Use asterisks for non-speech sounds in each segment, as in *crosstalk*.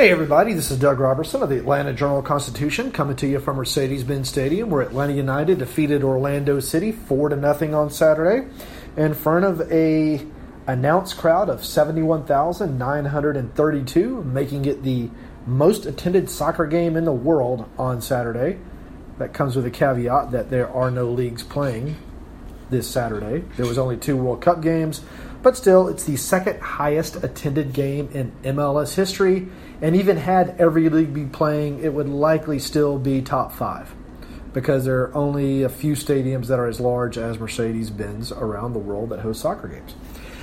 Hey everybody, this is Doug Roberson of the Atlanta Journal Constitution coming to you from Mercedes-Benz Stadium where Atlanta United defeated Orlando City 4 to nothing on Saturday in front of a announced crowd of 71,932, making it the most attended soccer game in the world on Saturday. That comes with a caveat that there are no leagues playing this Saturday. There was only two World Cup games, but still, it's the second highest attended game in MLS history. And even had every league be playing, it would likely still be top five because there are only a few stadiums that are as large as Mercedes Benz around the world that host soccer games.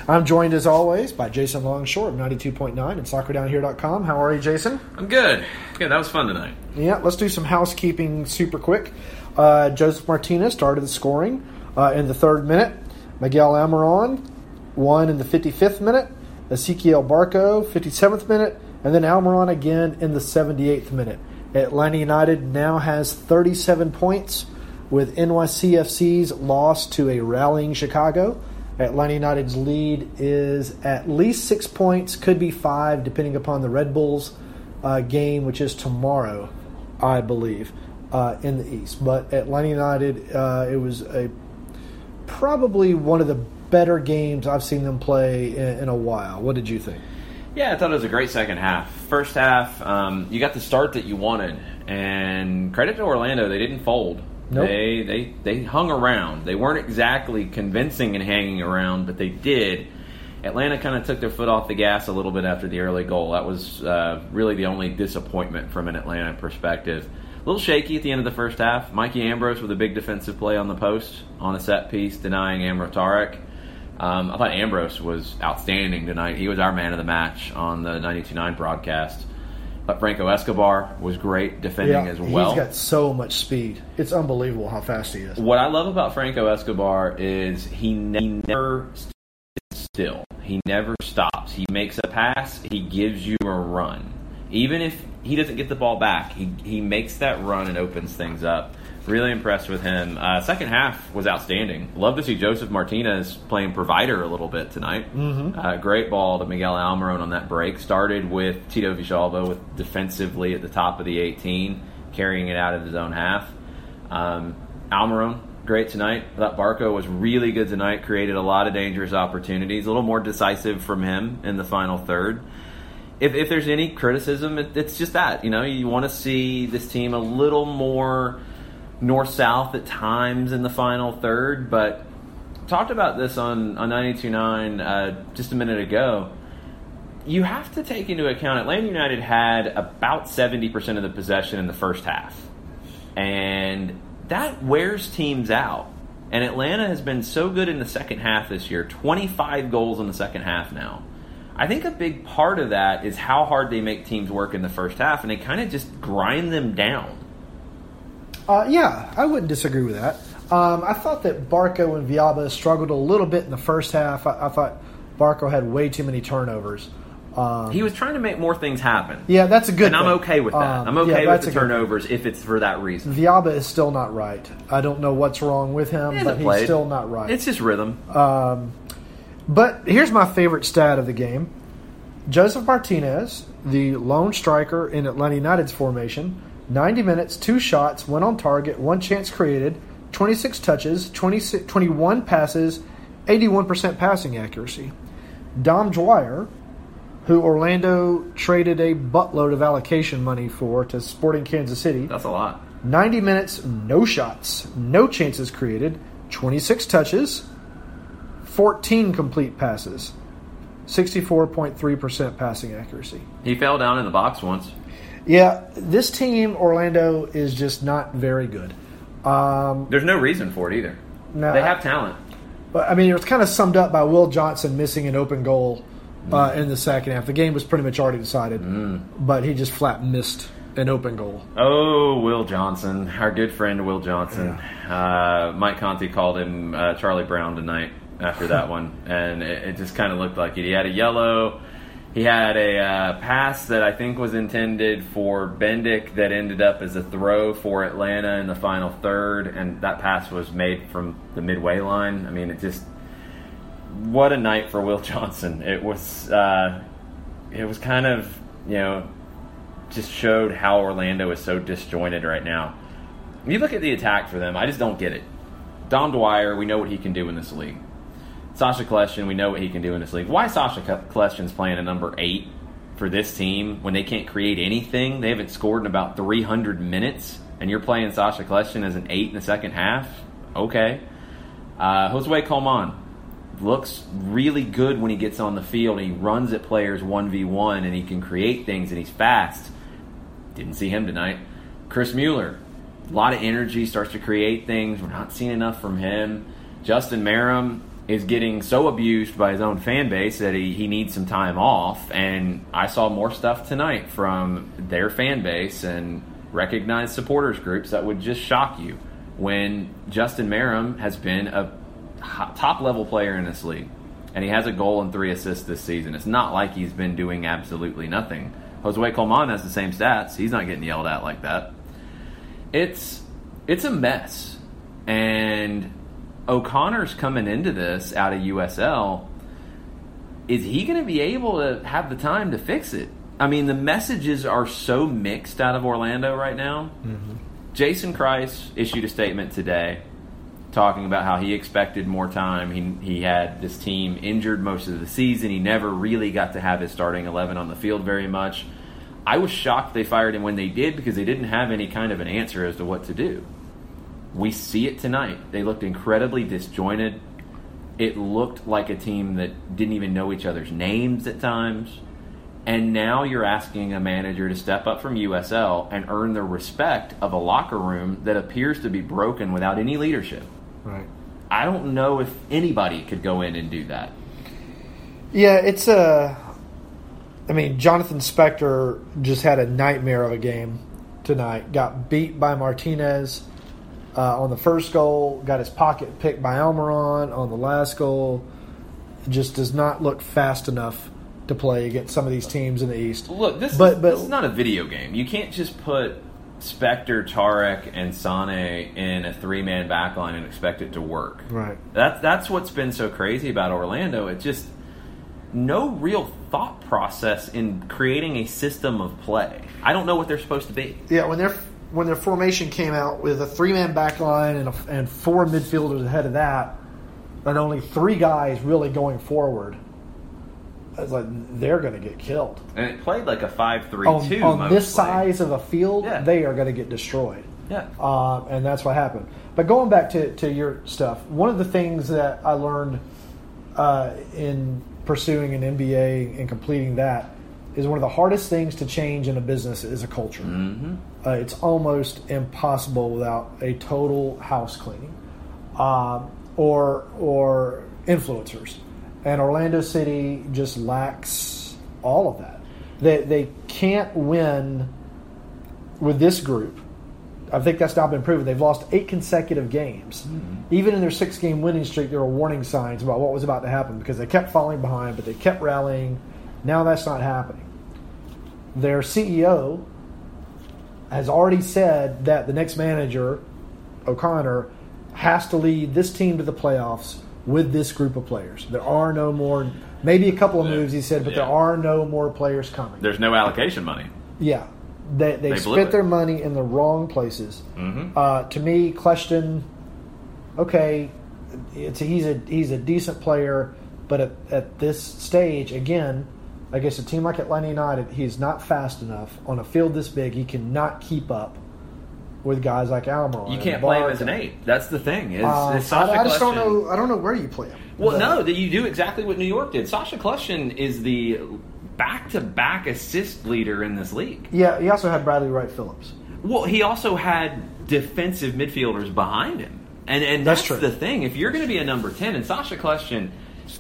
I'm joined as always by Jason Longshore of 92.9 and soccerdownhere.com. How are you, Jason? I'm good. Good. That was fun tonight. Yeah, let's do some housekeeping super quick. Uh, Josef Martinez started the scoring uh, in the third minute. Miguel Almiron won in the 55th minute. Ezequiel Barco, 57th minute. And then Almiron again in the 78th minute. Atlanta United now has 37 points with NYCFC's loss to a rallying Chicago. Atlanta United's lead is at least six points, could be five, depending upon the Red Bulls uh, game, which is tomorrow, I believe, uh, in the East. But Atlanta United, uh, it was a probably one of the better games I've seen them play in, in a while. What did you think? Yeah, I thought it was a great second half. First half, um, you got the start that you wanted, and credit to Orlando, they didn't fold. Nope. They they they hung around. They weren't exactly convincing in hanging around, but they did. Atlanta kind of took their foot off the gas a little bit after the early goal. That was uh, really the only disappointment from an Atlanta perspective. A little shaky at the end of the first half. Mikey Ambrose with a big defensive play on the post on a set piece, denying Amro Tarek. Um, I thought Ambrose was outstanding tonight. He was our man of the match on the 92.9 broadcast. But Franco Escobar was great defending as well. He's got so much speed. It's unbelievable how fast he is. What I love about Franco Escobar is he, ne- he never sits still. He never stops. He makes a pass. He gives you a run. Even if he doesn't get the ball back, he, he makes that run and opens things up. Really impressed with him. Uh, second half was outstanding. Love to see Josef Martinez playing provider a little bit tonight. Mhm. Uh, great ball to Miguel Almiron on that break. Started with Tito Villalba with defensively at the top of the 18, carrying it out of his own half. Um, Almiron, great tonight. I thought Barco was really good tonight, created a lot of dangerous opportunities. A little more decisive from him in the final third. If, if there's any criticism, it, it's just that. You know, you want to see this team a little more north south at times in the final third, but talked about this on, on 92.9 uh, just a minute ago. You have to take into account Atlanta United had about 70% of the possession in the first half. And that wears teams out. And Atlanta has been so good in the second half this year 25 goals in the second half now. I think a big part of that is how hard they make teams work in the first half, and they kind of just grind them down. Uh, yeah, I wouldn't disagree with that. Um, I thought that Barco and Villalba struggled a little bit in the first half. I, I thought Barco had way too many turnovers. Um, He was trying to make more things happen. Yeah, that's a good And I'm okay with that. Um, I'm okay yeah, with the turnovers if it's for that reason. Villalba is still not right. I don't know what's wrong with him, He but he's played. still not right. It's his rhythm. Um, but here's my favorite stat of the game Josef Martinez, the lone striker in Atlanta United's formation, 90 minutes, two shots, one on target, one chance created, 26 touches, 26, 21 passes, 81% passing accuracy. Dom Dwyer, who Orlando traded a buttload of allocation money for to Sporting Kansas City. That's a lot. 90 minutes, no shots, no chances created, 26 touches, 14 complete passes, 64.3% passing accuracy. He fell down in the box once. Yeah, this team, Orlando, is just not very good. Um, There's no reason for it either. No, they have talent. But I mean, it was kind of summed up by Will Johnson missing an open goal uh, in the second half. The game was pretty much already decided, but he just flat missed an open goal. Oh, Will Johnson, our good friend Will Johnson. Uh, Mike Conti called him uh, Charlie Brown tonight after that *laughs* one, and it, it just kind of looked like it. He had a yellow. He had a uh, pass that I think was intended for Bendik that ended up as a throw for Atlanta in the final third, and that pass was made from the midway line. I mean, it just what a night for Will *laughs* Johnson. It was uh, it was kind of you know just showed how Orlando is so disjointed right now. When you look at the attack for them, I just don't get it. Dom Dwyer, we know what he can do in this league. Sasha Kljestan, we know what he can do in this league. Why Sasha Kljestan's playing a number eight for this team when they can't create anything? They haven't scored in about 300 minutes, and you're playing Sasha Kljestan as an eight in the second half? Okay. Uh, Josue Colmán looks really good when he gets on the field. He runs at players 1v1 and he can create things and he's fast. Didn't see him tonight. Chris Mueller, a lot of energy, starts to create things. We're not seeing enough from him. Justin Meram is getting so abused by his own fan base that he, he needs some time off. And I saw more stuff tonight from their fan base and recognized supporters groups that would just shock you when Justin Meram has been a top level player in this league. And he has a goal and three assists this season. It's not like he's been doing absolutely nothing. Josue Colmán has the same stats. He's not getting yelled at like that. It's it's a mess. And O'Connor's coming into this out of USL. Is he going to be able to have the time to fix it? I mean, the messages are so mixed out of Orlando right now. Mm-hmm. Jason Kreis issued a statement today talking about how he expected more time. He, he had this team injured most of the season. He never really got to have his starting 11 on the field very much. I was shocked they fired him when they did because they didn't have any kind of an answer as to what to do. We see it tonight. They looked incredibly disjointed. It looked like a team that didn't even know each other's names at times. And now you're asking a manager to step up from USL and earn the respect of a locker room that appears to be broken without any leadership. Right. I don't know if anybody could go in and do that. Yeah, it's a. I mean, Jonathan Spector just had a nightmare of a game tonight. Got beat by Martinez uh, on the first goal. Got his pocket picked by Almiron on the last goal. Just does not look fast enough to play against some of these teams in the East. Look, this, But- is, but- this is not a video game. You can't just put Spector, Tarek, and Sane in a three man backline and expect it to work. Right. That, that's what's been so crazy about Orlando. It just no real thought process in creating a system of play. I don't know what they're supposed to be. Yeah, when their when their formation came out with a three man back line and, a, and four midfielders ahead of that, and only three guys really going forward, I was like, they're going to get killed. And it played like a 5 3 on, 2 on this size of a field, Yeah. they are going to get destroyed. Yeah. Uh, and that's what happened. But going back to, to your stuff, one of the things that I learned uh, in pursuing an MBA and completing that is one of the hardest things to change in a business is a culture. Mm-hmm. Uh, it's almost impossible without a total house cleaning um, or or influencers. And Orlando City just lacks all of that. They they can't win with this group. I think that's now been proven. They've lost eight consecutive games. Even in their six game winning streak, there were warning signs about what was about to happen because they kept falling behind, but they kept rallying. Now that's not happening. Their CEO has already said that the next manager, O'Connor, has to lead this team to the playoffs with this group of players. There are no more, maybe a couple of moves, he said, but there are no more players coming. There's no allocation money. Yeah, they they, They spent their money in the wrong places. Mhm. Uh, to me, Kljestan, okay, it's he's a he's a decent player, but at, at this stage, again, against a team like Atlanta United, he's not fast enough on a field this big. He cannot keep up with guys like Almiron. You can't play him as an eight. That's the thing. Is, Uh, is Sasha I, I just don't know. I don't know where you play him. Well, But- no, that you do exactly what New York did. Sasha Kljestan is the back-to-back assist leader in this league. Yeah, he also had Bradley Wright Phillips. Well, he also had defensive midfielders behind him, and and That's that's, true. the thing. If you're going to be a number ten, and Sasha Kljestan,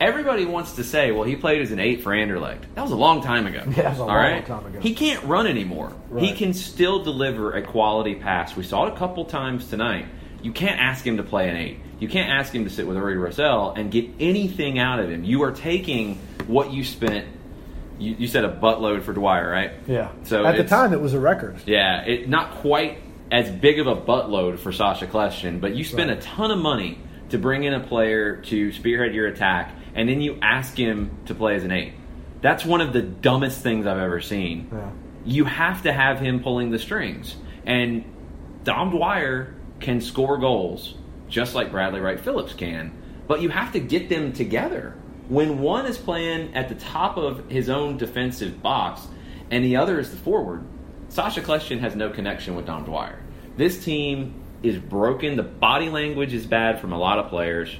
everybody wants to say, well, he played as an eight for Anderlecht. That was a long time ago. *laughs* Yeah, it was a All long right? time ago. He can't run anymore. He can still deliver a quality pass. We saw it a couple times tonight. You can't ask him to play an eight. You can't ask him to sit with Rudy Rosell and get anything out of him. You are taking what you spent. You, you said a buttload for Dwyer, right? Yeah. So at the time, it was a record. yeah, it not quite as big of a buttload for Sasha Kljestan, but you spend Right. a ton of money to bring in a player to spearhead your attack, and then you ask him to play as an eight. That's one of the dumbest things I've ever seen. Yeah. You have to have him pulling the strings, and Dom Dwyer can score goals just like Bradley Wright Phillips can, but you have to get them together. When one is playing at the top of his own defensive box and the other is the forward, Sasha Kljestan has no connection with Dom Dwyer. This team is broken. The body language is bad from a lot of players.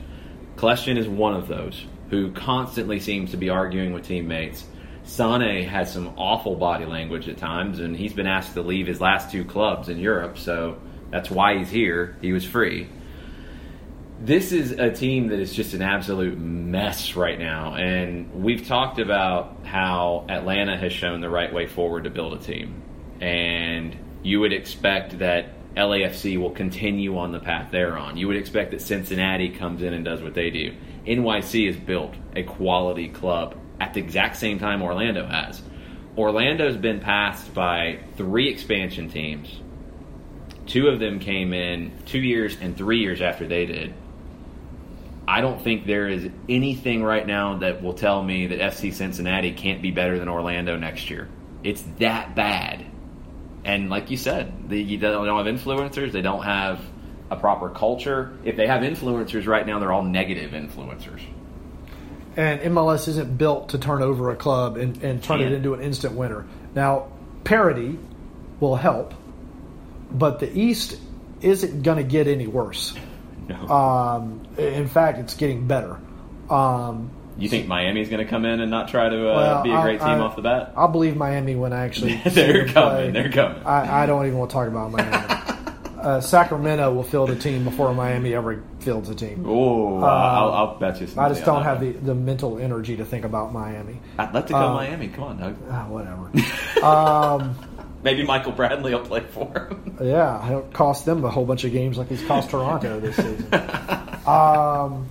Kljestan is one of those who constantly seems to be arguing with teammates. Sane has some awful body language at times, and he's been asked to leave his last two clubs in Europe, so that's why he's here. He was free. This is a team that is just an absolute mess right now, and we've talked about how Atlanta has shown the right way forward to build a team, and you would expect that LAFC will continue on the path they're on. You would expect that Cincinnati comes in and does what they do. NYC has built a quality club at the exact same time Orlando has. Orlando's been passed by three expansion teams. Two of them came in two years and three years after they did. I don't think there is anything right now that will tell me that FC Cincinnati can't be better than Orlando next year. It's that bad. And like you said, they, don't have influencers. They don't have a proper culture. If they have influencers right now, they're all negative influencers. And MLS isn't built to turn over a club and, and turn it into an instant winner. Now, parity will help, but the East isn't going to get any worse. No. Um, in fact, it's getting better. Um, you think Miami's going to come in and not try to uh, well, be a great I- team I- off the bat? I'll believe Miami when I actually *laughs* They're coming, play. they're coming. I, I don't even want to talk about Miami. *laughs* uh, Sacramento will field a team before Miami ever fields a team. Oh, I'll, I'll bet you. Uh, I just don't have the, the mental energy to think about Miami. I'd love to go um, Miami. Come on, Doug. Ah, whatever. *laughs* um, Maybe Michael Bradley will play for him. yeah, it'll cost them a whole bunch of games like he's cost Toronto this season. Um,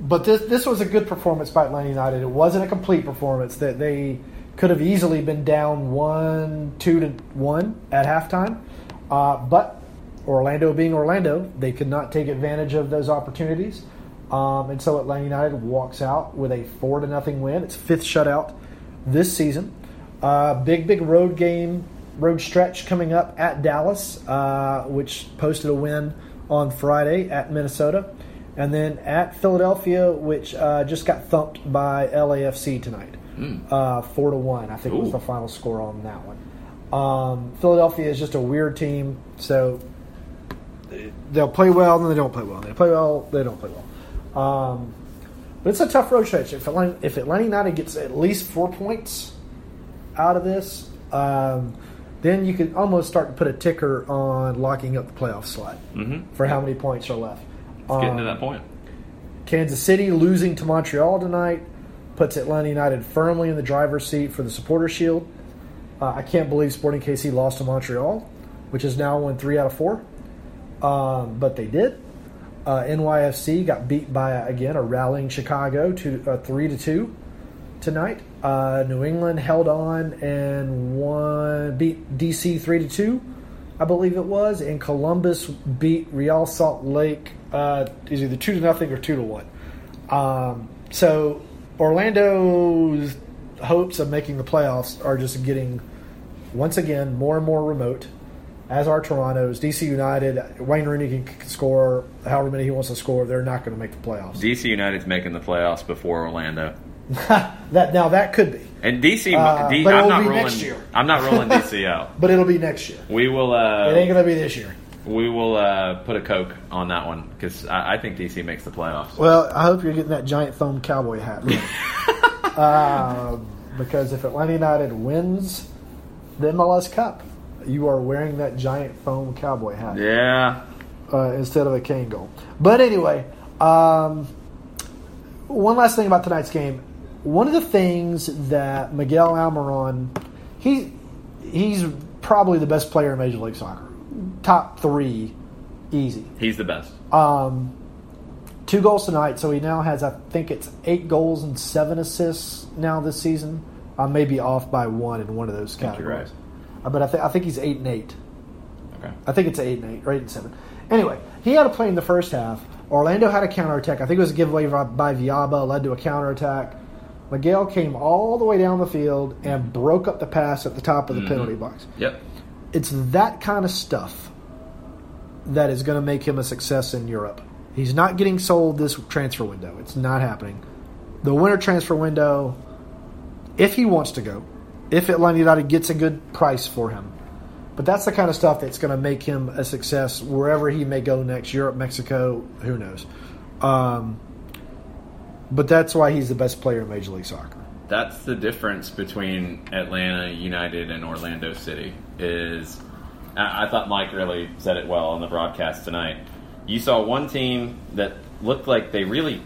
but this this was a good performance by Atlanta United. It wasn't a complete performance. That they could have easily been down one, two to one at halftime, uh, but Orlando being Orlando, they could not take advantage of those opportunities, um, and so Atlanta United walks out with a four to nothing win. It's fifth shutout this season. Uh, big big road game, road stretch coming up at Dallas, uh, which posted a win on Friday at Minnesota and then at Philadelphia, which uh, just got thumped by LAFC tonight, uh, four to one. I think was the final score on that one. Um, Philadelphia is just a weird team, so they'll play well, and then they don't play well. They play well, they don't play well. Um, but it's a tough road stretch. If Atlanta, if Atlanta United gets at least four points out of this, um, then you could almost start to put a ticker on locking up the playoff slot Mm-hmm. for how many points are left. It's getting to Um, that point. Kansas City losing to Montreal tonight puts Atlanta United firmly in the driver's seat for the Supporter Shield. Uh, I can't believe Sporting KC lost to Montreal, which has now won three out of four, um, but they did. Uh, NYFC got beat by again a rallying Chicago to uh, three to two tonight. Uh, New England held on and won beat DC three to two, I believe it was, and Columbus beat Real Salt Lake uh, is either two to nothing or two to one. Um, so Orlando's hopes of making the playoffs are just getting once again more and more remote. As are Toronto's, DC United, Wayne Rooney can, score however many he wants to score. They're not going to make the playoffs. DC United's making the playoffs before Orlando. *laughs* that now that could be, And DC, Uh, D, but I'm it'll not be rolling. next year. I'm not rolling DC out. *laughs* but it'll be next year. We will. Uh, It ain't gonna be this year. We will uh, put a Coke on that one because I, I think DC makes the playoffs. Well, I hope you're getting that giant foam cowboy hat. uh, *laughs* because if Atlanta United wins the MLS Cup, you are wearing that giant foam cowboy hat Yeah. uh, instead of a cane goal. But anyway, um, one last thing about tonight's game. One of the things that Miguel Almiron, he he's probably the best player in Major League Soccer, top three, easy. He's the best. Um, two goals tonight, so he now has I think it's eight goals and seven assists now this season. I may be off by one in one of those categories, Uh, but I, th- I think he's eight and eight. Okay. I think it's eight and eight, or eight and seven. Anyway, he had a play in the first half. Orlando had a counterattack. I think it was a giveaway by, by Villalba, led to a counterattack. Miguel came all the way down the field and broke up the pass at the top of the penalty box. Yep. It's that kind of stuff that is going to make him a success in Europe. He's not getting sold this transfer window. It's not happening. The winter transfer window, if he wants to go, if Atlanta United gets a good price for him, but that's the kind of stuff that's going to make him a success wherever he may go next. Europe, Mexico, who knows? Um, but that's why he's the best player in Major League Soccer. That's the difference between Atlanta United and Orlando City. Is I, I thought Mike really said it well on the broadcast tonight. You saw one team that looked like they really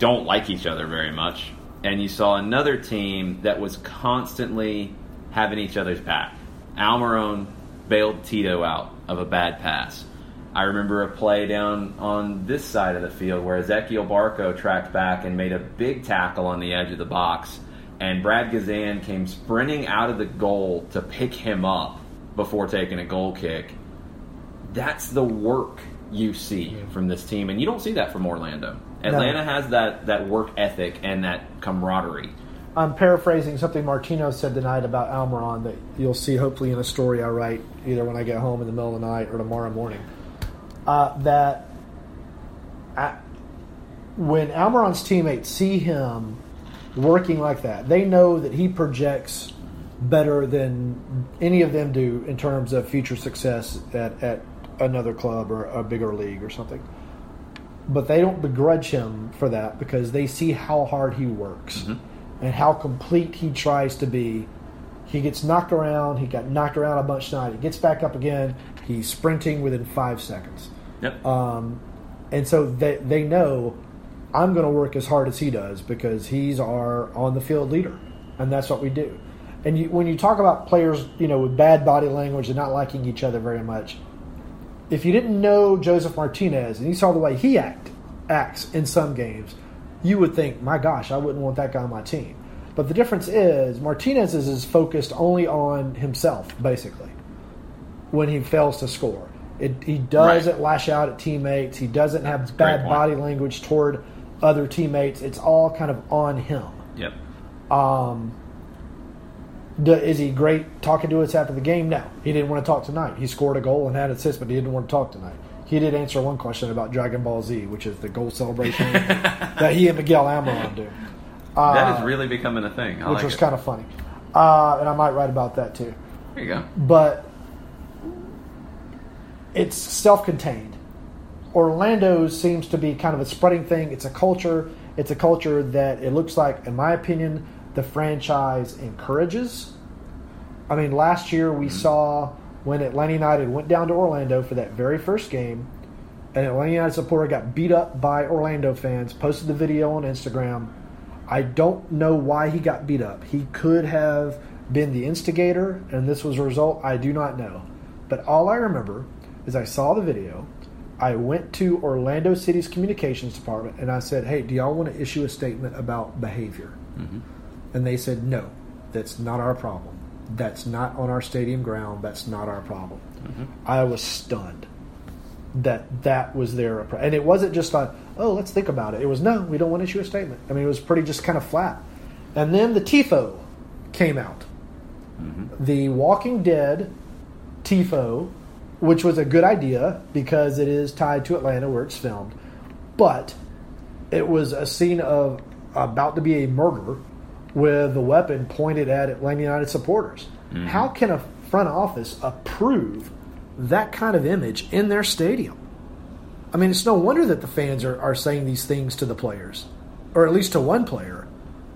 don't like each other very much, and you saw another team that was constantly having each other's back. Almiron bailed Tito out of a bad pass. I remember a play down on this side of the field where Ezequiel Barco tracked back and made a big tackle on the edge of the box, and Brad Guzan came sprinting out of the goal to pick him up before taking a goal kick. That's the work you see from this team, and you don't see that from Orlando. Atlanta has that, that work ethic and that camaraderie. I'm paraphrasing something Martino said tonight about Almiron that you'll see hopefully in a story I write either when I get home in the middle of the night or tomorrow morning. Uh, that I, when Almiron's teammates see him working like that, they know that he projects better than any of them do in terms of future success at, at another club or a bigger league or something. But they don't begrudge him for that because they see how hard he works and how complete he tries to be. He gets knocked around. He got knocked around a bunch tonight. He gets back up again. He's sprinting within five seconds. Yep. Um, and so they, they know I'm going to work as hard as he does because he's our on the field leader, and that's what we do. And you, when you talk about players, you know, with bad body language and not liking each other very much, if you didn't know Josef Martinez and you saw the way he act acts in some games, you would think, my gosh, I wouldn't want that guy on my team. But the difference is Martinez is, is focused only on himself, basically, when he fails to score. It, he doesn't lash out at teammates. He doesn't have great bad body language toward other teammates. It's all kind of on him. Yep. Um, d- is he great talking to us after the game? No, he didn't want to talk tonight. He scored a goal and had an assist, but he didn't want to talk tonight. He did answer one question about Dragon Ball Z, which is the goal celebration *laughs* that he and Miguel Almiron do, that is really becoming a thing. I which like was it. kind of funny. Uh, and I might write about that too. There you go. But it's self-contained. Orlando seems to be kind of a spreading thing. It's a culture. It's a culture that it looks like, in my opinion, the franchise encourages. I mean, last year we mm-hmm. saw when Atlanta United went down to Orlando for that very first game, an Atlanta United supporter got beat up by Orlando fans, posted the video on Instagram. I don't know why he got beat up. He could have been the instigator, and this was a result. I do not know. But all I remember is I saw the video. I went to Orlando City's communications department and I said, Hey, do y'all want to issue a statement about behavior? Mm-hmm. And they said, No, that's not our problem. That's not on our stadium ground. That's not our problem. Mm-hmm. I was stunned that that was their approach. And it wasn't just like, oh, let's think about it. It was, no, we don't want to issue a statement. I mean, it was pretty just kind of flat. And then the TIFO came out. Mm-hmm. The Walking Dead TIFO, which was a good idea because it is tied to Atlanta where it's filmed. But it was a scene of about to be a murder with the weapon pointed at Atlanta United supporters. Mm-hmm. How can a front office approve that kind of image in their stadium? I mean, it's no wonder that the fans are, are saying these things to the players, or at least to one player.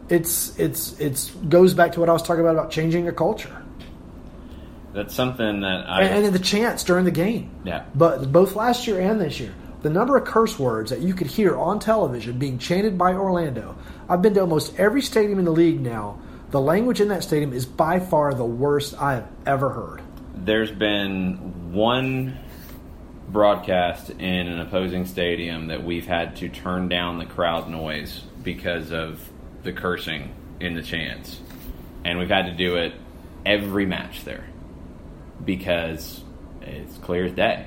It's it's it's goes back to what I was talking about about changing a culture That's something that I. and, and the chants during the game. yeah. But both last year and this year, the number of curse words that you could hear on television being chanted by Orlando. I've been to almost every stadium in the league now. The language in that stadium is by far the worst I have ever heard. There's been one broadcast in an opposing stadium that we've had to turn down the crowd noise because of the cursing in the chants. And we've had to do it every match there because it's clear as day.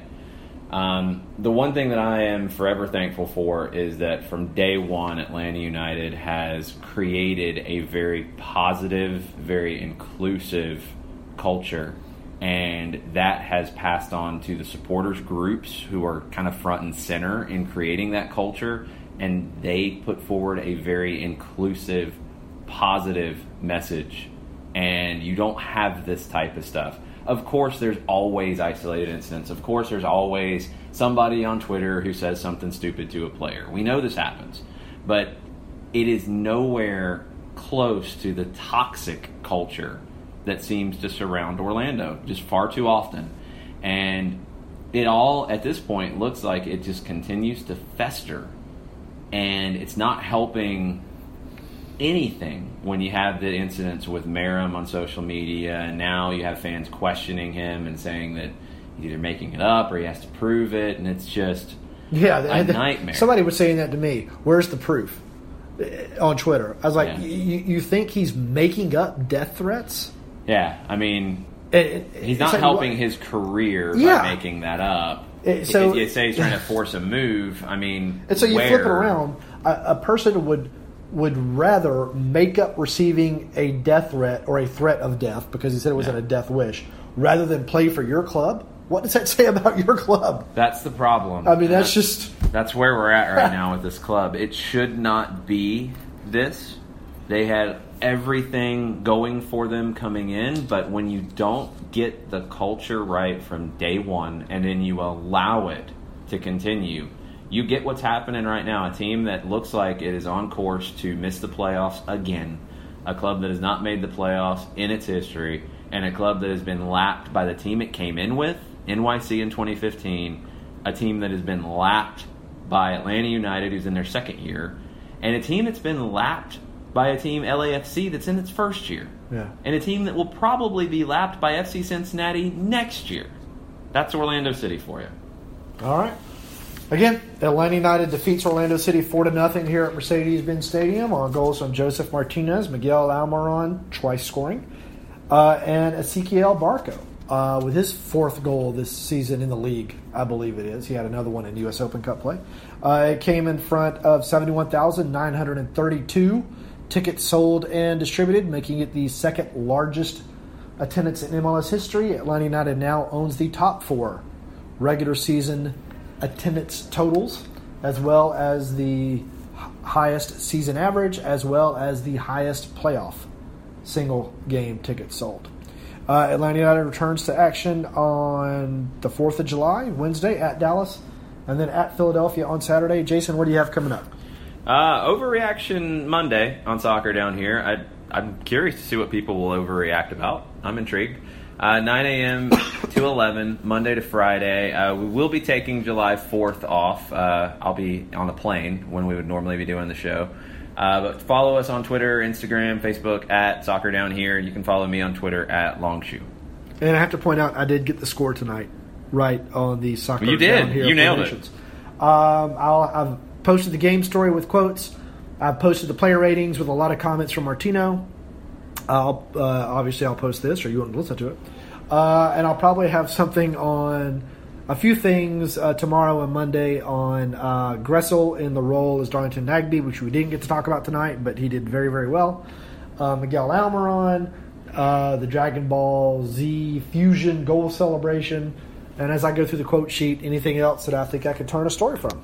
Um, the one thing that I am forever thankful for is that from day one, Atlanta United has created a very positive, very inclusive culture. And that has passed on to the supporters groups who are kind of front and center in creating that culture. And they put forward a very inclusive, positive message. And you don't have this type of stuff. Of course, there's always isolated incidents. Of course, there's always somebody on Twitter who says something stupid to a player. We know this happens. But it is nowhere close to the toxic culture that seems to surround Orlando just far too often. And it all, at this point, looks like it just continues to fester. And it's not helping anything when you have the incidents with Meram on social media, and now you have fans questioning him and saying that he's either making it up or he has to prove it, and it's just Yeah, a th- nightmare. Somebody was saying that to me. Where's the proof? Uh, On Twitter, I was like, Yeah. "You think he's making up death threats?" yeah, I mean, It- it- he's not like, helping what- his career Yeah. by making that up. It- so- you say he's trying to *laughs* force a move, I mean, And so you where? flip it around. A, a person would would rather make up receiving a death threat or a threat of death because he said it wasn't a death wish, rather than play for your club. What does that say about your club? That's the problem. I mean, that's just That's where we're at right now *laughs* with this club. It should not be this. They had everything going for them coming in, but when you don't get the culture right from day one and then you allow it to continue, you get what's happening right now. A team that looks like it is on course to miss the playoffs again, a club that has not made the playoffs in its history, and a club that has been lapped by the team it came in with, NYC in 2015, a team that has been lapped by Atlanta United, who's in their second year, and a team that's been lapped by a team LAFC that's in its first year, Yeah. and a team that will probably be lapped by FC Cincinnati next year. That's Orlando City for you. all right. Again, Atlanta United defeats Orlando City four to nothing here at Mercedes-Benz Stadium on goals from Josef Martinez, Miguel Almiron twice scoring, uh, and Ezequiel Barco uh, with his fourth goal this season in the league. I believe it is. He had another one in U.S. Open Cup play. Uh, it came in front of seventy-one thousand nine hundred and thirty-two tickets sold and distributed, making it the second largest attendance in MLS history. Atlanta United now owns the top four regular season attendance totals, as well as the highest season average, as well as the highest playoff single game tickets sold. Uh, Atlanta United returns to action on the 4th of July, Wednesday at Dallas, and then at Philadelphia on Saturday. Jason, what do you have coming up? Uh, overreaction Monday on soccer down here. I, I'm curious to see what people will overreact about. I'm intrigued. Uh, 9 a.m. to 11, Monday to Friday. Uh, we will be taking July 4th off. Uh, I'll be on a plane when we would normally be doing the show. Uh, but follow us on Twitter, Instagram, Facebook at Soccer Down Here. You can follow me on Twitter at Longshoe. And I have to point out, I did get the score tonight, right on the soccer. You did. Down here You nailed it. Um, I'll, I've posted the game story with quotes. I've posted the player ratings with a lot of comments from Martino. I'll uh, obviously I'll post this, or you want to listen to it, uh, and I'll probably have something on a few things uh, tomorrow and Monday on uh, Gressel in the role as Darlington Nagbe, which we didn't get to talk about tonight, but he did very very well. Uh, Miguel Almiron, uh, the Dragon Ball Z Fusion goal celebration, and as I go through the quote sheet, anything else that I think I could turn a story from.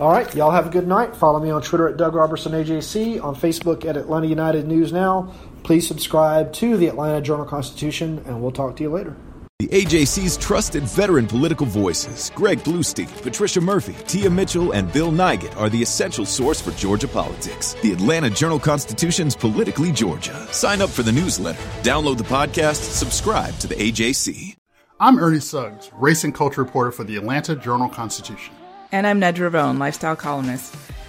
All right, y'all have a good night. Follow me on Twitter at Doug Roberson AJC, on Facebook at Atlanta United News Now. Please subscribe to the Atlanta Journal Constitution, and we'll talk to you later. The AJC's trusted veteran political voices, Greg Bluestein, Patricia Murphy, Tia Mitchell, and Bill Nigut, are the essential source for Georgia politics. The Atlanta Journal Constitution's Politically Georgia. Sign up for the newsletter, download the podcast, subscribe to the AJC. I'm Ernie Suggs, race and culture reporter for the Atlanta Journal Constitution. And I'm Nedra Rhone, lifestyle columnist.